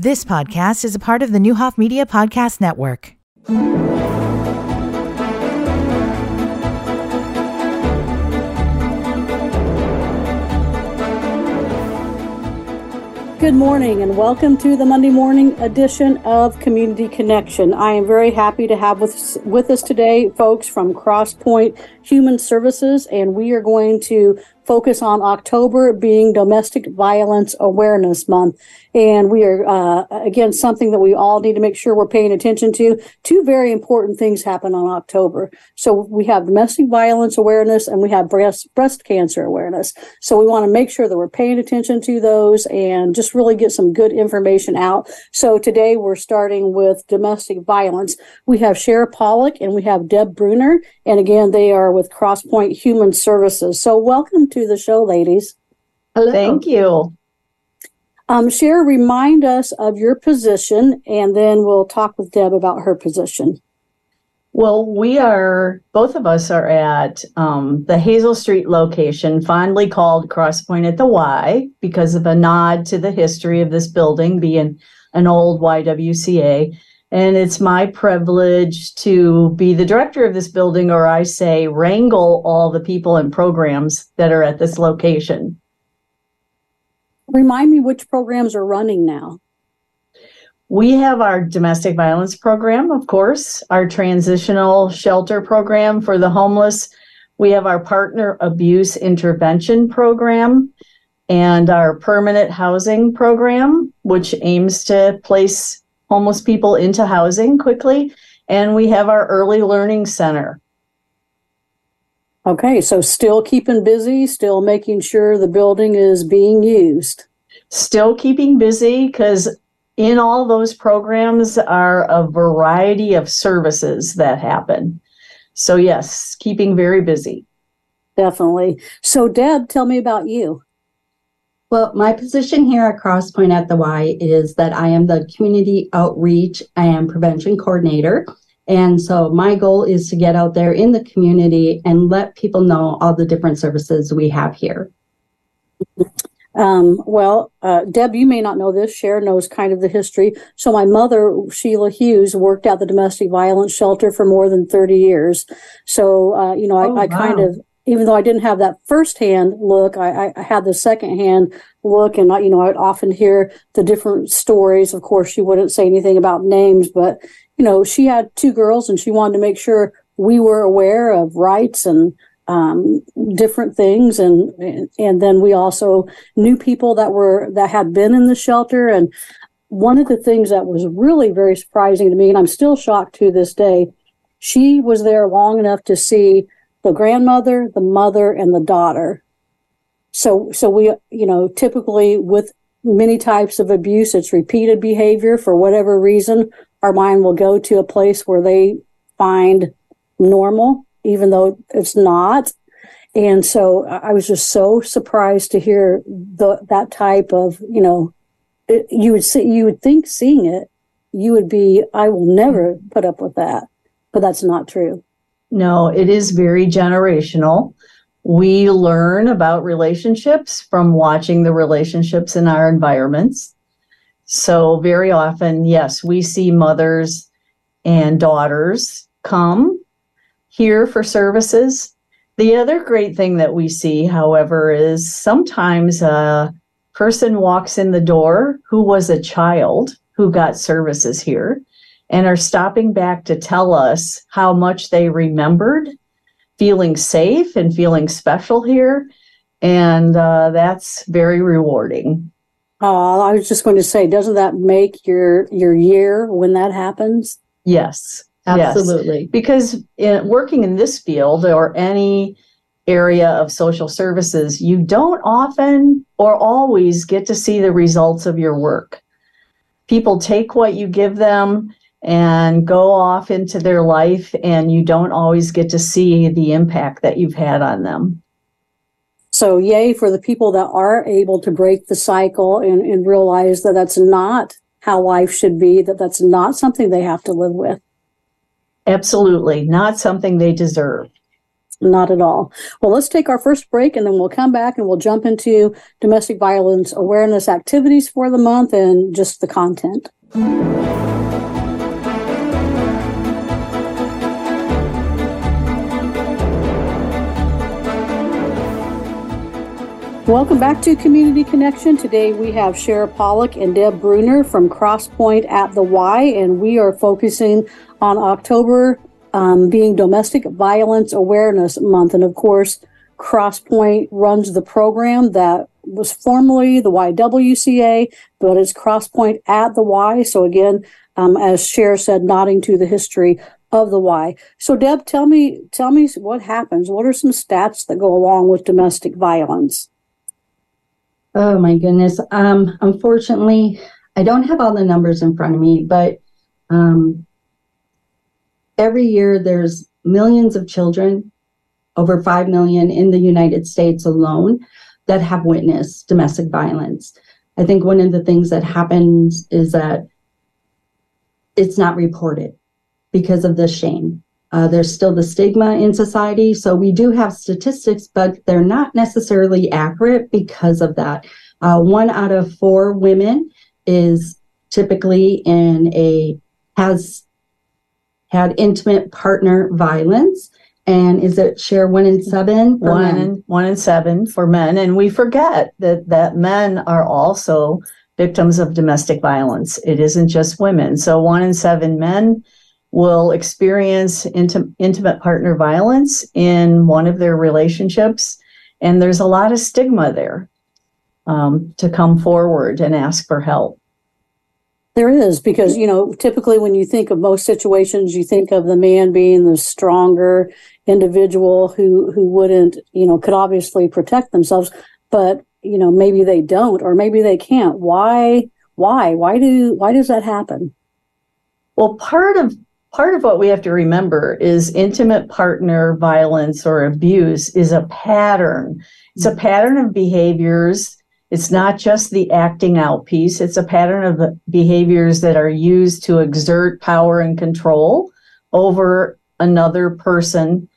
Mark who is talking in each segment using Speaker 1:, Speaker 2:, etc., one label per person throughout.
Speaker 1: This podcast is a part of the Newhoff Media Podcast Network.
Speaker 2: Good morning and welcome to the Monday morning edition of Community Connection. I am very happy to have with, with us today folks from Crosspoint Human Services, and we are going to focus on October being Domestic Violence Awareness Month. And we are, uh, again, something that we all need to make sure we're paying attention to. Two very important things happen on October. So we have domestic violence awareness and we have breast, breast cancer awareness. So we want to make sure that we're paying attention to those and just really get some good information out. So today we're starting with domestic violence. We have Cher Pollock and we have Deb Brunner. And again, they are with Crosspoint Human Services. So welcome to to the show, ladies.
Speaker 3: Hello. Thank you.
Speaker 2: Um, Cher, remind us of your position, and then we'll talk with Deb about her position.
Speaker 3: Well, we are, both of us are at um, the Hazel Street location, fondly called Crosspoint at the Y, because of a nod to the history of this building being an old YWCA. And it's my privilege to be the director of this building, or I say, wrangle all the people and programs that are at this location.
Speaker 2: Remind me which programs are running now.
Speaker 3: We have our domestic violence program, of course, our transitional shelter program for the homeless. We have our partner abuse intervention program and our permanent housing program, which aims to place homeless people into housing quickly. And we have our early learning center.
Speaker 2: Okay, so still keeping busy, still making sure the building is being used.
Speaker 3: Still keeping busy because in all those programs are a variety of services that happen. So, yes, keeping very busy.
Speaker 2: Definitely. So, Deb, tell me about you.
Speaker 4: Well, my position here at Crosspoint at the Y is that I am the community outreach and prevention coordinator. And so my goal is to get out there in the community and let people know all the different services we have here.
Speaker 2: Um, well, uh, Deb, you may not know this. Cher knows kind of the history. So my mother, Sheila Hughes, worked at the domestic violence shelter for more than 30 years. So, uh, you know, I, oh, I kind of even though I didn't have that firsthand look, I, I had the secondhand look, and I, you know, I'd often hear the different stories. Of course, she wouldn't say anything about names, but you know, she had two girls, and she wanted to make sure we were aware of rights and um, different things, and, and and then we also knew people that were that had been in the shelter, and one of the things that was really very surprising to me, and I'm still shocked to this day, she was there long enough to see the grandmother, the mother, and the daughter. So, so we, you know, typically with many types of abuse, it's repeated behavior for whatever reason. Our mind will go to a place where they find normal, even though it's not. And so I was just so surprised to hear the, that type of, you know, it, you would see, you would think seeing it, you would be, I will never put up with that, but that's not true.
Speaker 3: No, it is very generational. We learn about relationships from watching the relationships in our environments. So, very often, yes, we see mothers and daughters come here for services. The other great thing that we see, however, is sometimes a person walks in the door who was a child who got services here and are stopping back to tell us how much they remembered feeling safe and feeling special here. And uh, that's very rewarding.
Speaker 2: Oh, I was just going to say, doesn't that make your your year when that happens?
Speaker 3: Yes,
Speaker 4: absolutely.
Speaker 3: Yes. Because in, working in this field or any area of social services, you don't often or always get to see the results of your work. People take what you give them and go off into their life and you don't always get to see the impact that you've had on them.
Speaker 2: So, yay for the people that are able to break the cycle and, and realize that that's not how life should be, that that's not something they have to live with.
Speaker 3: Absolutely, not something they deserve.
Speaker 2: Not at all. Well, let's take our first break and then we'll come back and we'll jump into domestic violence awareness activities for the month and just the content. Welcome back to Community Connection. Today we have Cher Pollock and Deb Brunner from Crosspoint at the Y, and we are focusing on October um, being Domestic Violence Awareness Month. And of course, Crosspoint runs the program that was formerly the YWCA, but it's Crosspoint at the Y. So again, um, as Cher said, nodding to the history of the Y. So Deb, tell me, tell me what happens. What are some stats that go along with domestic violence?
Speaker 4: Oh my goodness. Um, unfortunately, I don't have all the numbers in front of me, but um, every year there's millions of children, over 5 million in the United States alone, that have witnessed domestic violence. I think one of the things that happens is that it's not reported because of the shame. Uh, there's still the stigma in society. So we do have statistics, but they're not necessarily accurate because of that. Uh, one out of four women is typically in a has had intimate partner violence. And is it Cher one in seven?
Speaker 3: One in, one in seven for men. And we forget that, that men are also victims of domestic violence. It isn't just women. So one in seven men will experience intim- intimate partner violence in one of their relationships. And there's a lot of stigma there um, to come forward and ask for help.
Speaker 2: There is, because, you know, typically when you think of most situations, you think of the man being the stronger individual who, who wouldn't, you know, could obviously protect themselves, but, you know, maybe they don't, or maybe they can't. Why, why, why do, why does that happen?
Speaker 3: Well, part of part of what we have to remember is intimate partner violence or abuse is a pattern. It's a pattern of behaviors. It's not just the acting out piece, it's a pattern of behaviors that are used to exert power and control over another person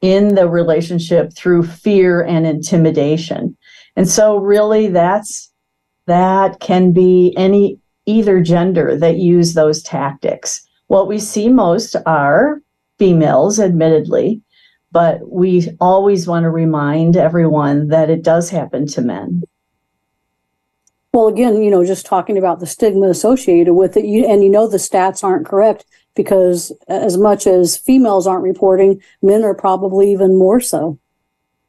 Speaker 3: in the relationship through fear and intimidation. And so really that's that can be any either gender that use those tactics. What we see most are females, admittedly, but we always want to remind everyone that it does happen to men.
Speaker 2: Well, again, you know, just talking about the stigma associated with it, you, and you know the stats aren't correct because as much as females aren't reporting, men are probably even more so.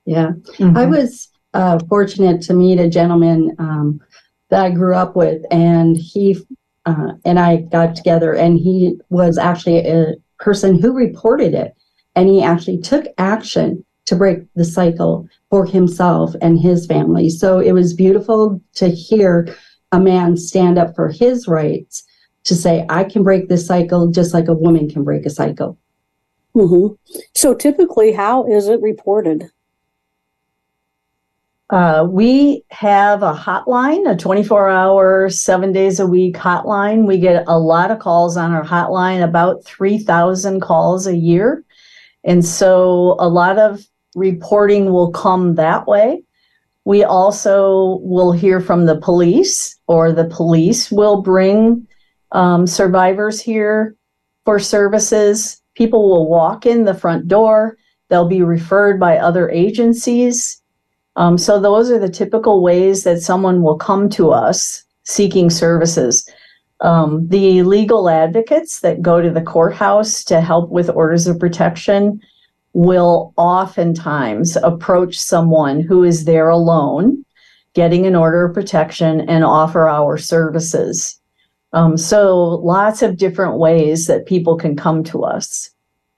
Speaker 4: Yeah. Mm-hmm. I was uh, fortunate to meet a gentleman um, that I grew up with, and he uh, and I got together, and he was actually a person who reported it, and he actually took action to break the cycle for himself and his family. So it was beautiful to hear a man stand up for his rights to say, I can break this cycle just like a woman can break a cycle.
Speaker 2: Mm-hmm. So typically, how is it reported?
Speaker 3: Uh, we have a hotline, a 24 hour, seven days a week hotline. We get a lot of calls on our hotline, about 3,000 calls a year. And so a lot of reporting will come that way. We also will hear from the police, or the police will bring um, survivors here for services. People will walk in the front door, they'll be referred by other agencies um, so those are the typical ways that someone will come to us seeking services. Um, the legal advocates that go to the courthouse to help with orders of protection will oftentimes approach someone who is there alone, getting an order of protection, and offer our services. Um, so, lots of different ways that people can come to us.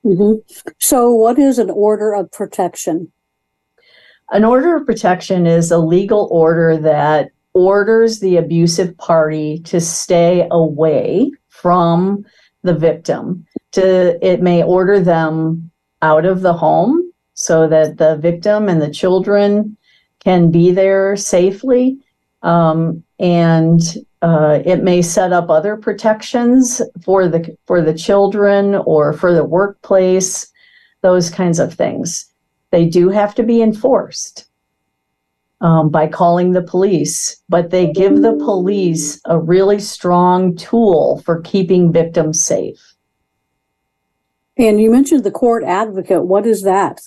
Speaker 2: Mm-hmm. So, what is an order of protection?
Speaker 3: An order of protection is a legal order that orders the abusive party to stay away from the victim. To it may order them out of the home so that the victim and the children can be there safely. Um, and uh, it may set up other protections for the for the children or for the workplace, those kinds of things. They do have to be enforced um, by calling the police, but they give the police a really strong tool for keeping victims safe.
Speaker 2: And you mentioned the court advocate. What is that?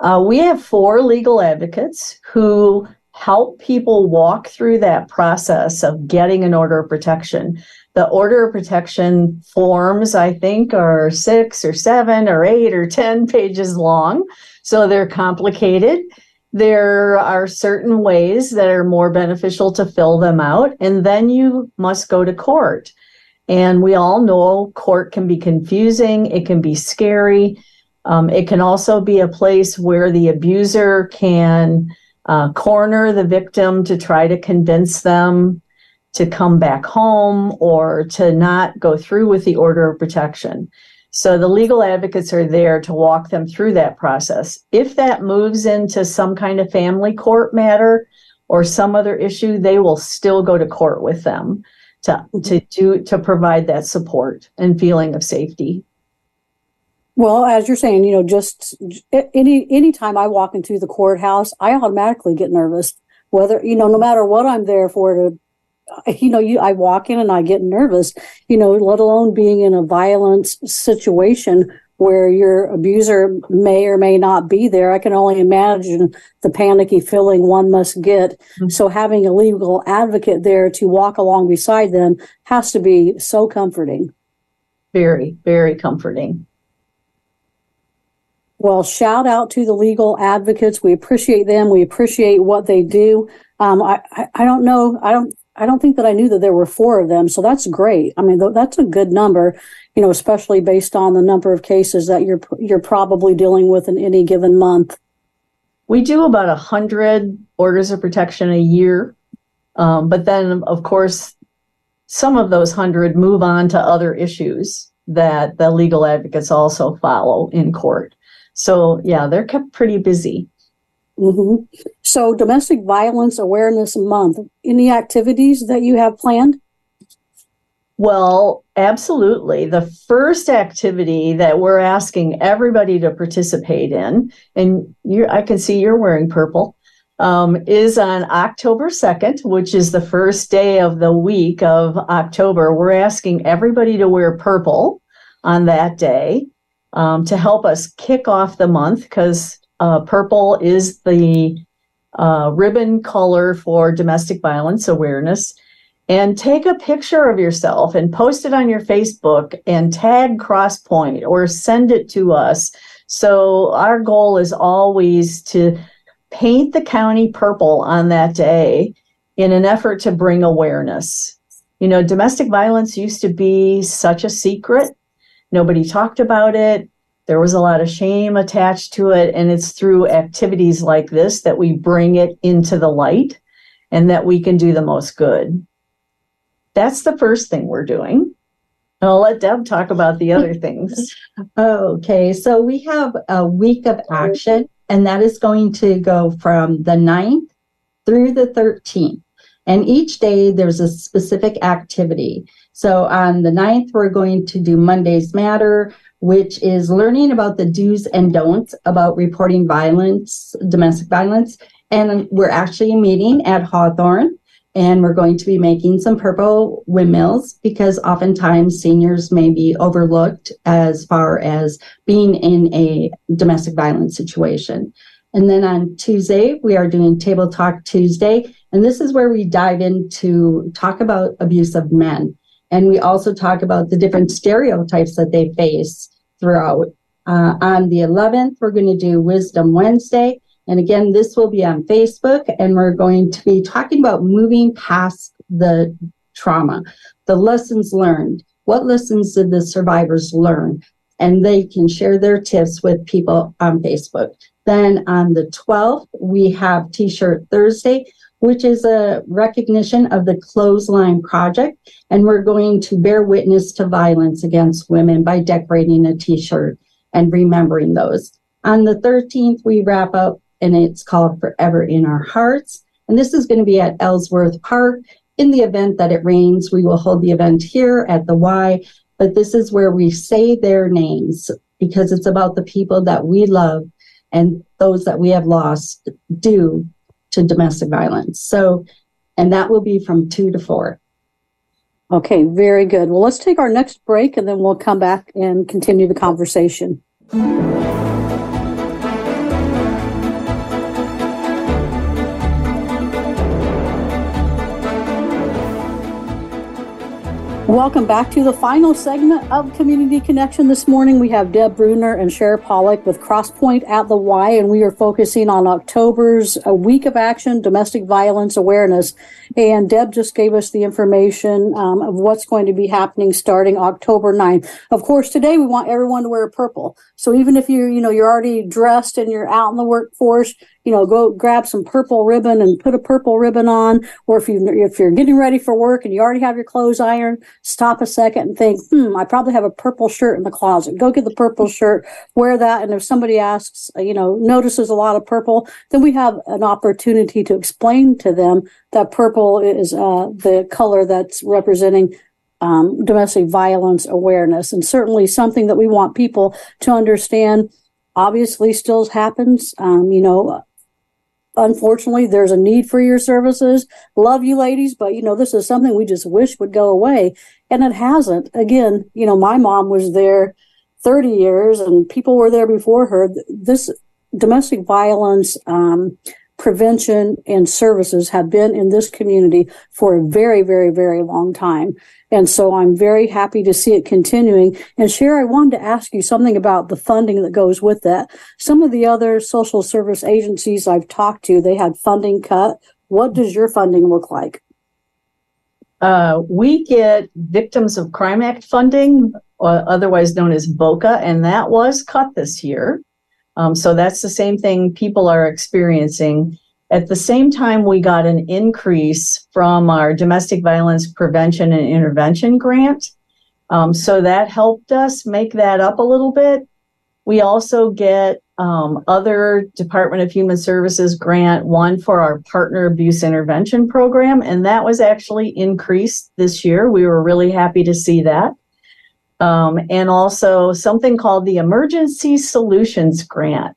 Speaker 3: Uh, we have four legal advocates who help people walk through that process of getting an order of protection. The order of protection forms, I think, are six or seven or eight or 10 pages long. So they're complicated. There are certain ways that are more beneficial to fill them out. And then you must go to court. And we all know court can be confusing, it can be scary. Um, it can also be a place where the abuser can uh, corner the victim to try to convince them to come back home or to not go through with the order of protection. So the legal advocates are there to walk them through that process. If that moves into some kind of family court matter or some other issue, they will still go to court with them to, to do to provide that support and feeling of safety.
Speaker 2: Well, as you're saying, you know, just any anytime I walk into the courthouse, I automatically get nervous. Whether you know, no matter what I'm there for, to you know, you I walk in and I get nervous. You know, let alone being in a violent situation where your abuser may or may not be there. I can only imagine the panicky feeling one must get. Mm-hmm. So having a legal advocate there to walk along beside them has to be so comforting.
Speaker 3: Very, very comforting.
Speaker 2: Well, shout out to the legal advocates. We appreciate them. We appreciate what they do. Um, I, I, I don't know. I don't, I don't think that I knew that there were four of them. So that's great. I mean, th- that's a good number, you know, especially based on the number of cases that you're, you're probably dealing with in any given month.
Speaker 3: We do about a hundred orders of protection a year. Um, but then of course, some of those hundred move on to other issues that the legal advocates also follow in court. So yeah, they're kept pretty busy.
Speaker 2: Mm-hmm. So domestic violence awareness month. Any activities that you have planned?
Speaker 3: Well, absolutely. The first activity that we're asking everybody to participate in, and I can see you're wearing purple, um, is on October 2nd, which is the first day of the week of October. We're asking everybody to wear purple on that day um, to help us kick off the month because uh, purple is the uh, ribbon color for domestic violence awareness. And take a picture of yourself and post it on your Facebook and tag Crosspoint or send it to us. So, our goal is always to paint the county purple on that day in an effort to bring awareness. You know, domestic violence used to be such a secret Nobody talked about it. There was a lot of shame attached to it. And it's through activities like this that we bring it into the light and that we can do the most good. That's the first thing we're doing. And I'll let Deb talk about the other things.
Speaker 4: okay, so we have a week of action, and that is going to go from the 9th through the 13th. And each day there's a specific activity. So on the 9th, we're going to do Mondays Matter, which is learning about the do's and don'ts about reporting violence, domestic violence. And we're actually meeting at Hawthorne and we're going to be making some purple windmills because oftentimes seniors may be overlooked as far as being in a domestic violence situation. And then on Tuesday, we are doing Table Talk Tuesday. And this is where we dive into talk about abuse of men. And we also talk about the different stereotypes that they face throughout. Uh, on the 11th, we're going to do Wisdom Wednesday. And again, this will be on Facebook, and we're going to be talking about moving past the trauma, the lessons learned. What lessons did the survivors learn? And they can share their tips with people on Facebook. Then on the 12th, we have T shirt Thursday which is a recognition of the Clothesline Project. And we're going to bear witness to violence against women by decorating a t shirt and remembering those. On the 13th, we wrap up, and it's called Forever in Our Hearts. And this is going to be at Ellsworth Park. In the event that it rains, we will hold the event here at the Y, but this is where we say their names because it's about the people that we love and those that we have lost due to domestic violence. So, and that will be from two to four.
Speaker 2: Okay, very good. Well, let's take our next break and then we'll come back and continue the conversation. Welcome back to the final segment of Community Connection. This morning we have Deb Brunner and Cher Pollock with Crosspoint at the Y, and we are focusing on October's week of action, domestic violence awareness. And Deb just gave us the information um, of what's going to be happening starting October 9th. Of course, today we want everyone to wear purple. So even if you're, you know, you're already dressed and you're out in the workforce, you know, go grab some purple ribbon and put a purple ribbon on. Or if you if you're getting ready for work and you already have your clothes ironed, stop a second and think, hmm, I probably have a purple shirt in the closet. Go get the purple shirt, wear that, and if somebody asks, you know, notices a lot of purple, then we have an opportunity to explain to them that purple is uh, the color that's representing um, domestic violence awareness, and certainly something that we want people to understand obviously still happens. Um, you know, unfortunately, there's a need for your services. Love you, ladies, but you know, this is something we just wish would go away, and it hasn't. Again, you know, my mom was there 30 years, and people were there before her. This domestic violence um, prevention and services have been in this community for a very, very, very long time. And so I'm very happy to see it continuing. And Cher, I wanted to ask you something about the funding that goes with that. Some of the other social service agencies I've talked to, they had funding cut. What does your funding look like?
Speaker 3: Uh, we get Victims of Crime Act funding, uh, otherwise known as VOCA, and that was cut this year. Um, so that's the same thing people are experiencing. At the same time, we got an increase from our domestic violence prevention and intervention grant. Um, so that helped us make that up a little bit. We also get um, other Department of Human Services grant, one for our partner abuse intervention program, and that was actually increased this year. We were really happy to see that. Um, and also something called the Emergency Solutions Grant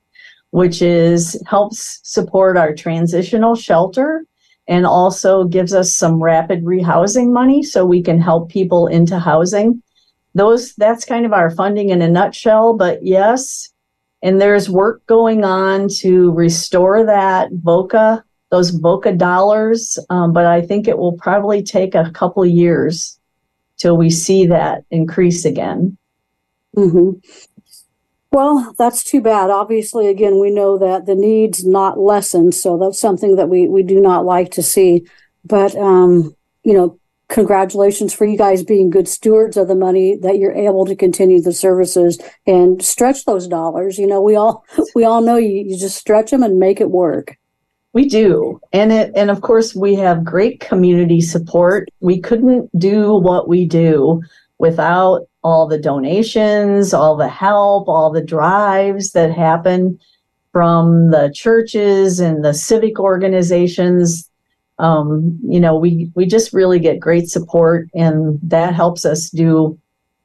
Speaker 3: which is helps support our transitional shelter and also gives us some rapid rehousing money so we can help people into housing. Those that's kind of our funding in a nutshell, but yes, and there's work going on to restore that VOCA, those VOCA dollars, um, but I think it will probably take a couple years till we see that increase again.
Speaker 2: Mm-hmm. Well, that's too bad. Obviously, again, we know that the needs not lessened, so that's something that we we do not like to see. But um, you know, congratulations for you guys being good stewards of the money that you're able to continue the services and stretch those dollars. You know, we all we all know you, you just stretch them and make it work.
Speaker 3: We do. And it and of course we have great community support. We couldn't do what we do without all the donations, all the help, all the drives that happen from the churches and the civic organizations. Um, you know, we we just really get great support, and that helps us do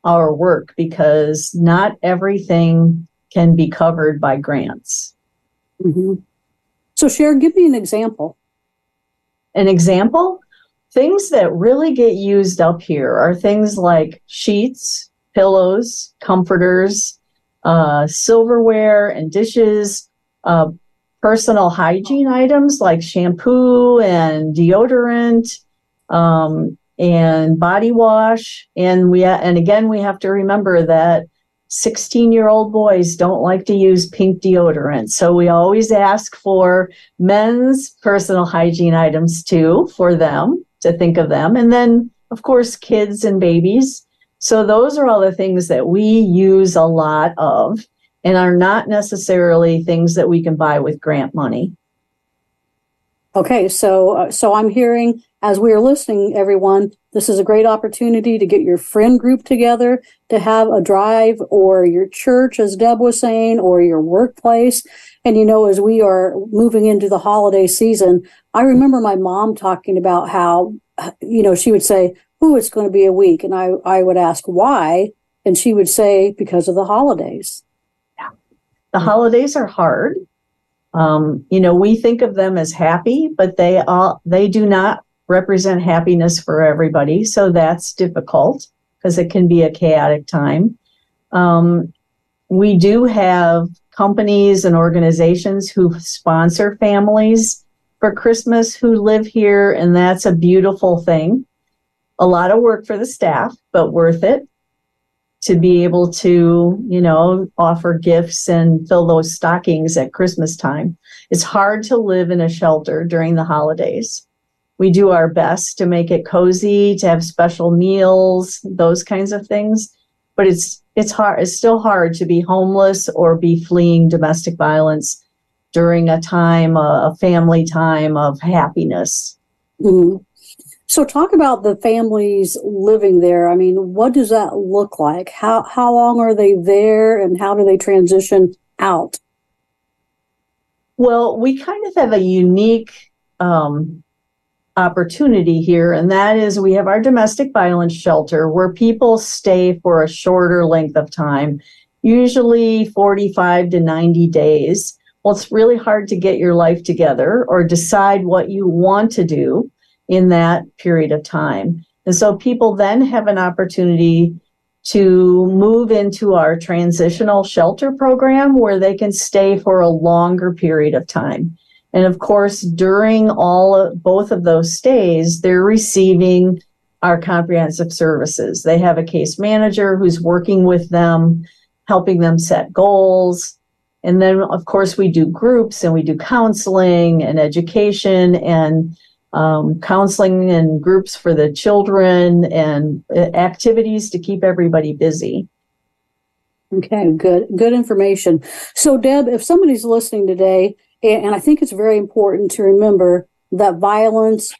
Speaker 3: our work because not everything can be covered by grants.
Speaker 2: Mm-hmm. So, Cher, give me an example.
Speaker 3: An example? Things that really get used up here are things like sheets, pillows, comforters, uh, silverware and dishes, uh, personal hygiene items like shampoo and deodorant, um, and body wash. And we and again we have to remember that 16 year old boys don't like to use pink deodorant. So we always ask for men's personal hygiene items too for them to think of them. And then, of course, kids and babies. So those are all the things that we use a lot of and are not necessarily things that we can buy with grant money.
Speaker 2: Okay, so uh, so I'm hearing as we are listening, everyone, this is a great opportunity to get your friend group together to have a drive, or your church, as Deb was saying, or your workplace. And you know, as we are moving into the holiday season, I remember my mom talking about how, you know, she would say, "Oh, it's going to be a week," and I I would ask why, and she would say because of the holidays.
Speaker 3: Yeah, The holidays are hard. Um, you know, we think of them as happy, but they all they do not represent happiness for everybody. So that's difficult because it can be a chaotic time. Um, we do have companies and organizations who sponsor families for Christmas who live here, and that's a beautiful thing. A lot of work for the staff, but worth it to be able to, you know, offer gifts and fill those stockings at Christmas time. It's hard to live in a shelter during the holidays. We do our best to make it cozy, to have special meals, those kinds of things. But it's it's hard it's still hard to be homeless or be fleeing domestic violence during a time a family time of happiness.
Speaker 2: Mm-hmm. So talk about the families living there. I mean, what does that look like? How how long are they there and how do they transition out?
Speaker 3: Well, we kind of have a unique um, opportunity here, and that is we have our domestic violence shelter where people stay for a shorter length of time, usually 45 to 90 days. Well, it's really hard to get your life together or decide what you want to do in that period of time. And so people then have an opportunity to move into our transitional shelter program where they can stay for a longer period of time. And of course, during all of, both of those stays, they're receiving our comprehensive services. They have a case manager who's working with them, helping them set goals. And then, of course, we do groups and we do counseling and education and um, counseling and groups for the children and uh, activities to keep everybody busy.
Speaker 2: Okay, good, good information. So, Deb, if somebody's listening today and I think it's very important to remember that violence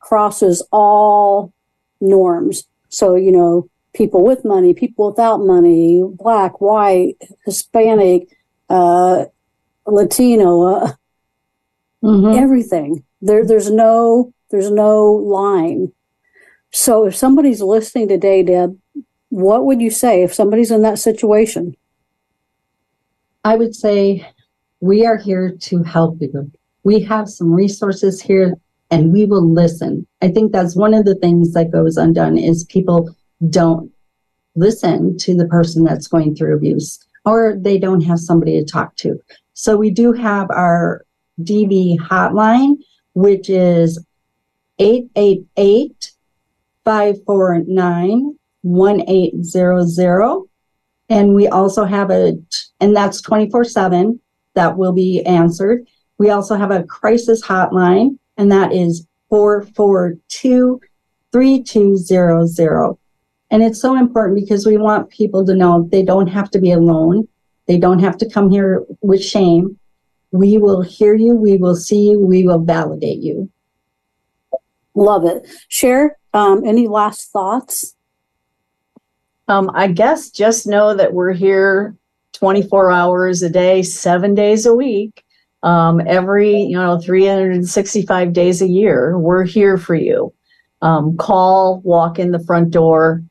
Speaker 2: crosses all norms. So, you know, people with money, people without money, black, white, Hispanic, uh, Latino, uh, mm-hmm. everything. There, there's no, there's no line. So, if somebody's listening today, Deb, what would you say if somebody's in that situation?
Speaker 4: I would say we are here to help you. We have some resources here and we will listen. I think that's one of the things that goes undone is people don't listen to the person that's going through abuse or they don't have somebody to talk to. So we do have our DV hotline, which is 888 549 1800. And we also have a, and that's 24 7 that will be answered. We also have a crisis hotline, and that is 442 3200. And it's so important because we want people to know they don't have to be alone. They don't have to come here with shame. We will hear you. We will see you. We will validate you.
Speaker 2: Love it. Cher um, any last thoughts?
Speaker 3: Um, I guess just know that we're here 24 hours a day, seven days a week, um, every, you know, 365 days a year. We're here for you. Um, call, walk in the front door.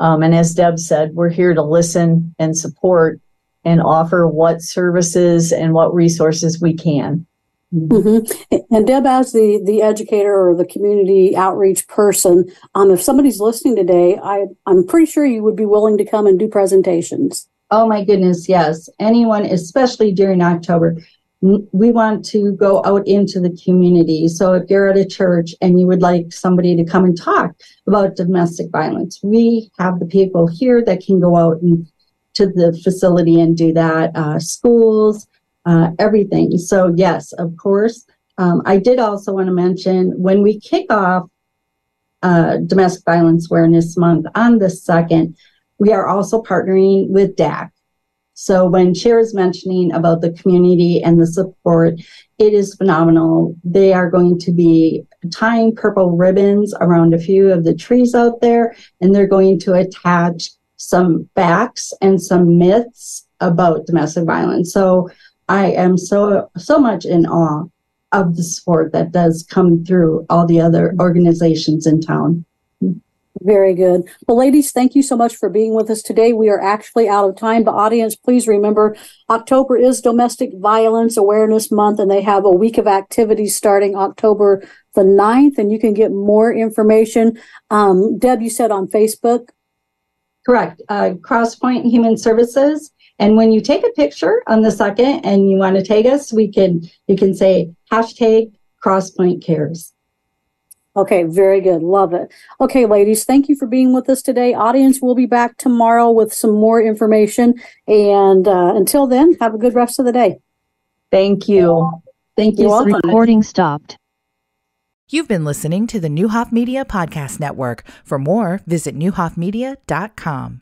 Speaker 3: Um, and as Deb said, we're here to listen and support and offer what services and what resources we can.
Speaker 2: Mm-hmm. And Deb, as the the educator or the community outreach person, um, if somebody's listening today, I I'm pretty sure you would be willing to come and do presentations.
Speaker 4: Oh my goodness, yes. Anyone, especially during October, we want to go out into the community. So if you're at a church and you would like somebody to come and talk about domestic violence, we have the people here that can go out and to the facility and do that. Uh, schools, uh, everything. So yes, of course. Um, I did also want to mention when we kick off uh, Domestic Violence Awareness Month on the second, we are also partnering with DAC. So when Cher is mentioning about the community and the support, it is phenomenal. They are going to be tying purple ribbons around a few of the trees out there, and they're going to attach some facts and some myths about domestic violence. So I am so so much in awe of the support that does come through all the other organizations in town.
Speaker 2: Very good. Well, ladies, thank you so much for being with us today. We are actually out of time, but audience, please remember October is Domestic Violence Awareness Month, and they have a week of activities starting October the 9th, and you can get more information. Um, Deb, you said on Facebook.
Speaker 4: Correct. Uh, Crosspoint Human Services. And when you take a picture on the second and you want to tag us, we can you can say hashtag Crosspoint Cares.
Speaker 2: Okay, very good. Love it. Okay, ladies, thank you for being with us today. Audience, we'll be back tomorrow with some more information. And uh, until then, have a good rest of the day.
Speaker 3: Thank you.
Speaker 4: Thank you
Speaker 2: You're
Speaker 4: so
Speaker 2: welcome.
Speaker 4: much.
Speaker 5: Recording stopped.
Speaker 1: You've been listening to the Newhoff Media Podcast Network. For more, visit newhoffmedia.com.